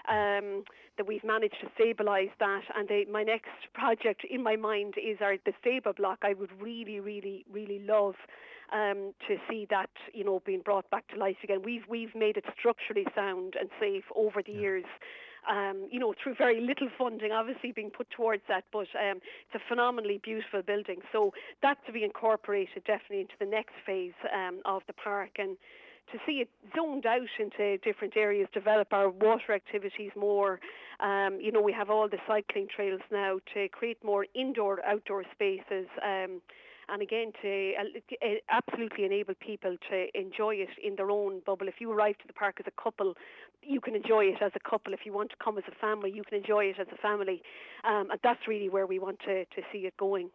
Um, that we've managed to stabilise that, and they, my next project in my mind is our the stable block. I would really, really, really love um, to see that you know being brought back to life again. We've we've made it structurally sound and safe over the yeah. years um, you know, through very little funding obviously being put towards that, but um, it's a phenomenally beautiful building. So that to be incorporated definitely into the next phase um, of the park and to see it zoned out into different areas, develop our water activities more. Um, you know, we have all the cycling trails now to create more indoor, outdoor spaces. Um, and again to uh, absolutely enable people to enjoy it in their own bubble. If you arrive to the park as a couple, you can enjoy it as a couple. If you want to come as a family, you can enjoy it as a family, um, and that's really where we want to, to see it going.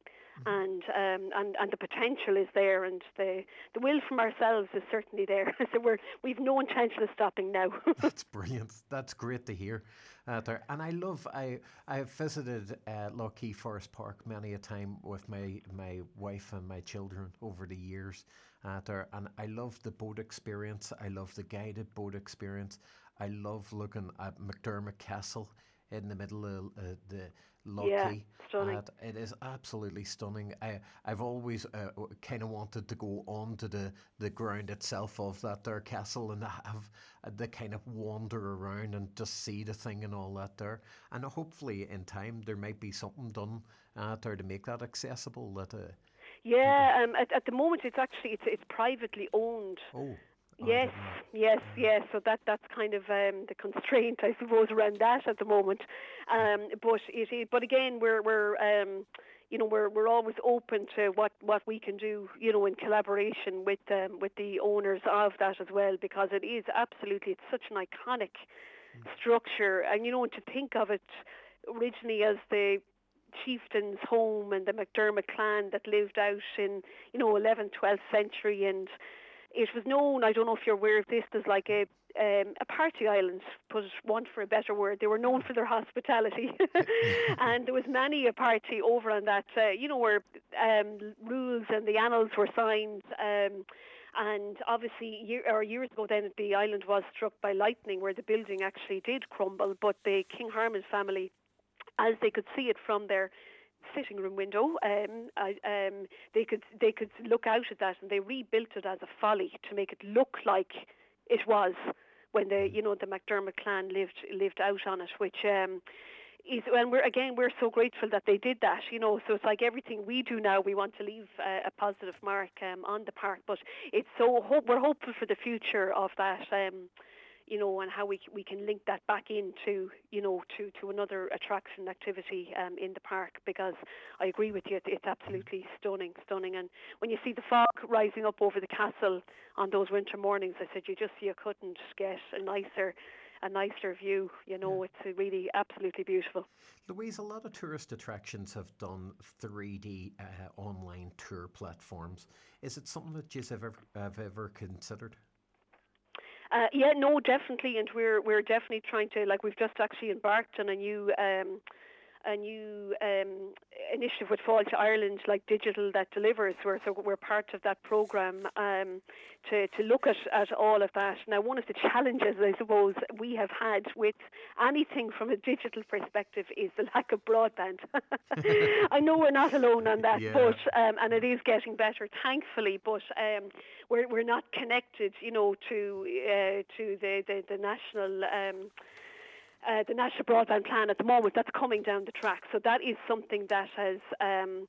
and um, and and the potential is there, and the the will from ourselves is certainly there. so we're we've no intention of stopping now. That's brilliant. That's great to hear. Uh, there. And I love. I I have visited uh, Lough Key Forest Park many a time with my my wife and my children over the years. Uh, there, and I love the boat experience. I love the guided boat experience. I love looking at McDermott Castle in the middle of uh, the Lough Yeah, stunning. It is absolutely stunning. I I've always uh, kind of wanted to go onto the the ground itself of that there castle and have uh, the kind of wander around and just see the thing and all that there. And hopefully in time there might be something done uh, there to make that accessible. That uh, yeah, um, at, at the moment it's actually it's it's privately owned. oh. Yes, yes, yes. So that that's kind of um, the constraint, I suppose, around that at the moment. Um, but it but again, we're we're um, you know we're we're always open to what, what we can do, you know, in collaboration with um, with the owners of that as well, because it is absolutely it's such an iconic structure, and you know, and to think of it originally as the chieftain's home and the McDermott clan that lived out in you know 11th 12th century and it was known I don't know if you're aware of this as like a um, a party island put one for a better word they were known for their hospitality and there was many a party over on that uh, you know where um, rules and the annals were signed um, and obviously, year, or years ago, then the island was struck by lightning, where the building actually did crumble. But the King Harman family as they could see it from their sitting room window, um, I, um, they could they could look out at that, and they rebuilt it as a folly to make it look like it was when the you know the McDermott clan lived lived out on it, which. Um, is, and we're again we're so grateful that they did that, you know. So it's like everything we do now, we want to leave uh, a positive mark um, on the park. But it's so hope we're hopeful for the future of that. Um, you know, and how we we can link that back into you know to to another attraction activity um, in the park because I agree with you, it- it's absolutely stunning, stunning. And when you see the fog rising up over the castle on those winter mornings, I said you just you couldn't get a nicer a nicer view. You know, it's uh, really absolutely beautiful. Louise, a lot of tourist attractions have done 3D uh, online tour platforms. Is it something that you have ever, have ever considered? Uh, yeah, no, definitely, and we're we're definitely trying to like we've just actually embarked on a new um, a new um, initiative with Fáilte Ireland, like digital that delivers. We're so we're part of that program um, to to look at at all of that. Now, one of the challenges I suppose we have had with anything from a digital perspective is the lack of broadband. I know we're not alone on that, Yeah. but um, and it is getting better, thankfully. But um, we're we're not connected, you know, to uh, to the the, the national. Uh, the national broadband plan at the moment that's coming down the track. So that is something that has um,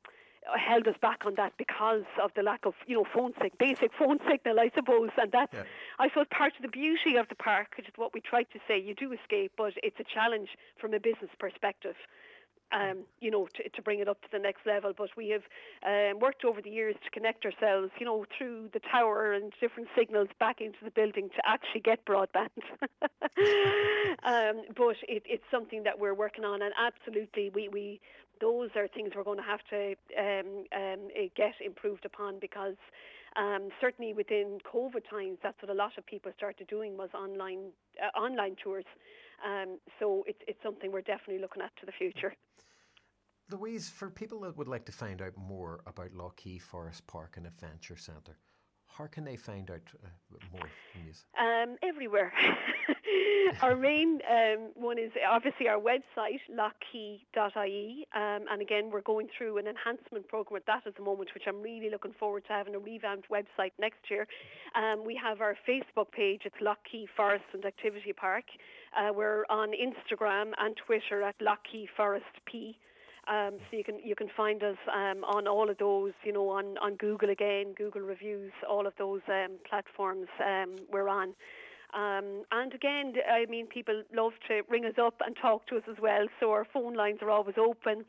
held us back on that because of the lack of you know phone sig- basic phone signal, I suppose. And that's Yeah. I suppose part of the beauty of the park, which is what we try to say. You do escape, but it's a challenge from a business perspective. Um, you know, to, to bring it up to the next level. But we have um, worked over the years to connect ourselves, you know, through the tower and different signals back into the building to actually get broadband. um, but it, it's something that we're working on, and absolutely, we, we those are things we're going to have to um, um, eh, get improved upon because um, certainly within COVID times, that's what a lot of people started doing was online uh, online tours. Um, so it's it's something we're definitely looking at to the future. Louise, for people that would like to find out more about Lough Key Forest Park and Adventure Centre, how can they find out uh, more from you? Um, everywhere. our main um, one is obviously our website, loughkey.ie. Um, and again, we're going through an enhancement program with that at the moment, which I'm really looking forward to having a revamped website next year. Um, we have our Facebook page, it's Lough Key Forest and Activity Park. Uh, we're on Instagram and Twitter at Lough Key Forest P. Um, so you can you can find us um, on all of those, you know, on, on Google again, Google reviews, all of those um, platforms um, we're on. Um, and again, I mean, people love to ring us up and talk to us as well. So our phone lines are always open.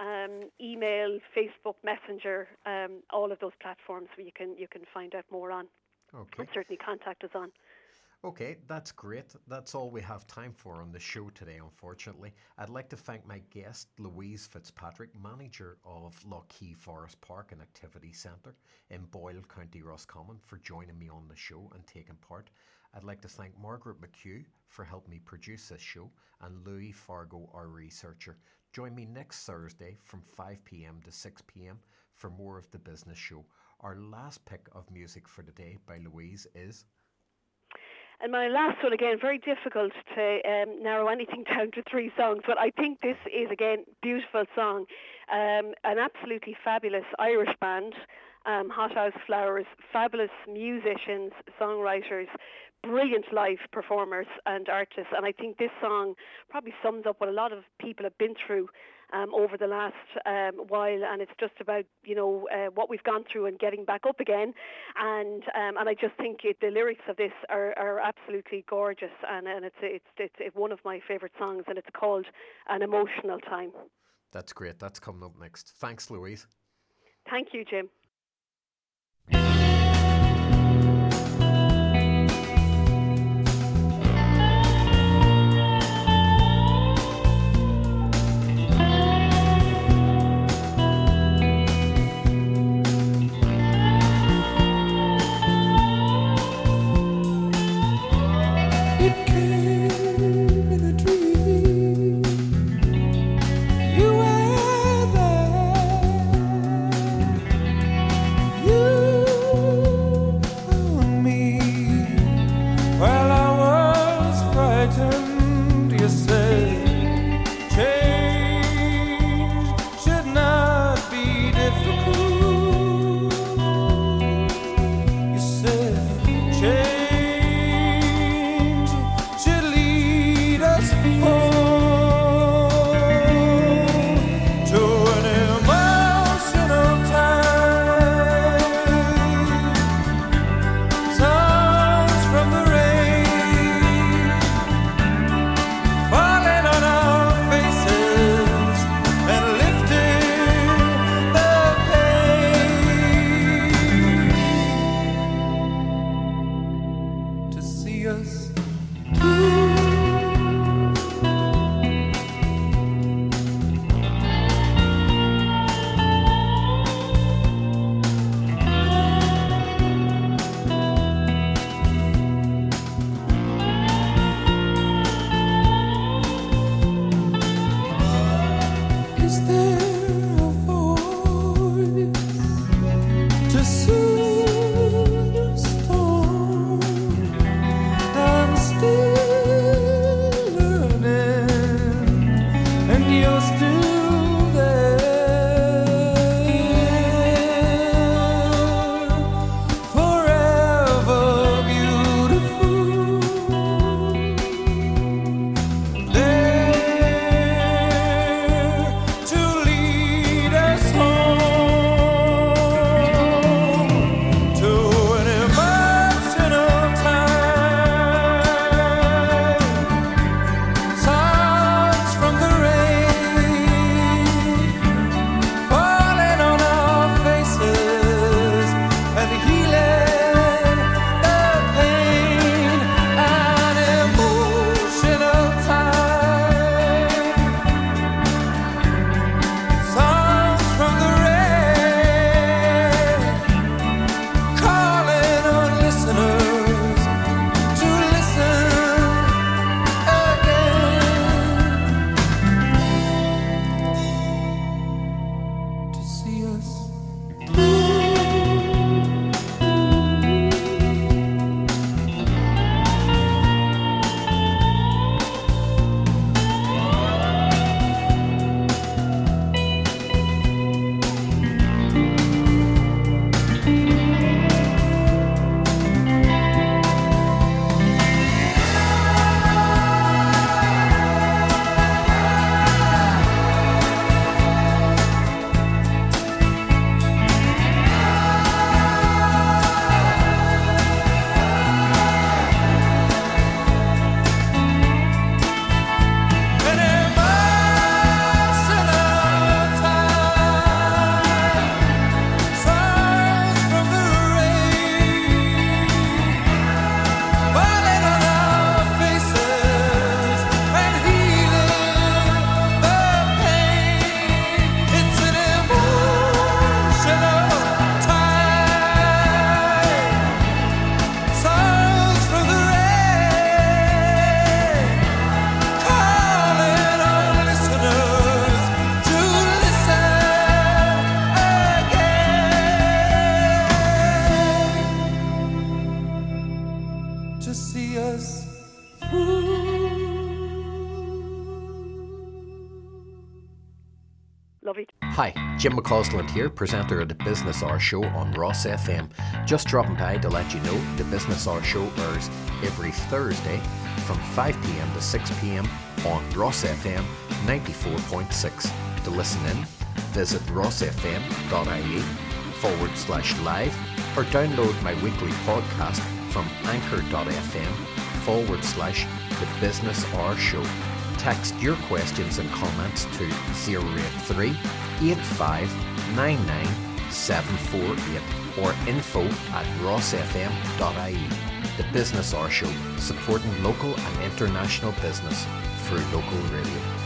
Um, email, Facebook, Messenger, um, all of those platforms where you can you can find out more on Okay. and certainly contact us on. Okay, that's great. That's all we have time for on the show today, unfortunately. I'd like to thank my guest, Louise Fitzpatrick, manager of Lough Forest Park and Activity Centre in Boyle, County Roscommon, for joining me on the show and taking part. I'd like to thank Margaret McHugh for helping me produce this show and Louis Fargo, our researcher. Join me next Thursday from 5 pm to 6 pm for more of the business show. Our last pick of music for the day by Louise is and my last one, again, very difficult to um, narrow anything down to three songs, but I think this is, again, beautiful song. Um, an absolutely fabulous Irish band, um, Hothouse Flowers, fabulous musicians, songwriters, brilliant live performers and artists. And I think this song probably sums up what a lot of people have been through um, over the last um, while, and it's just about you know uh, what we've gone through and getting back up again, and um, and I just think it, the lyrics of this are, are absolutely gorgeous, and, and it's, it's it's it's one of my favourite songs, and it's called "An Emotional Time." That's great. That's coming up next. Thanks, Louise. Thank you, Jim. Still Jim McCausland here, presenter of the Business Hour Show on Ros FM. Just dropping by to let you know the Business Hour Show airs every Thursday from 5pm to 6pm on Ros FM 94.6. To listen in, visit rosfm.ie forward slash live or download my weekly podcast from anchor.fm forward slash the Business Hour Show. Text your questions and comments to 083 8599 748 or info at rosfm.ie. The Business Hour Show, supporting local and international business through local radio.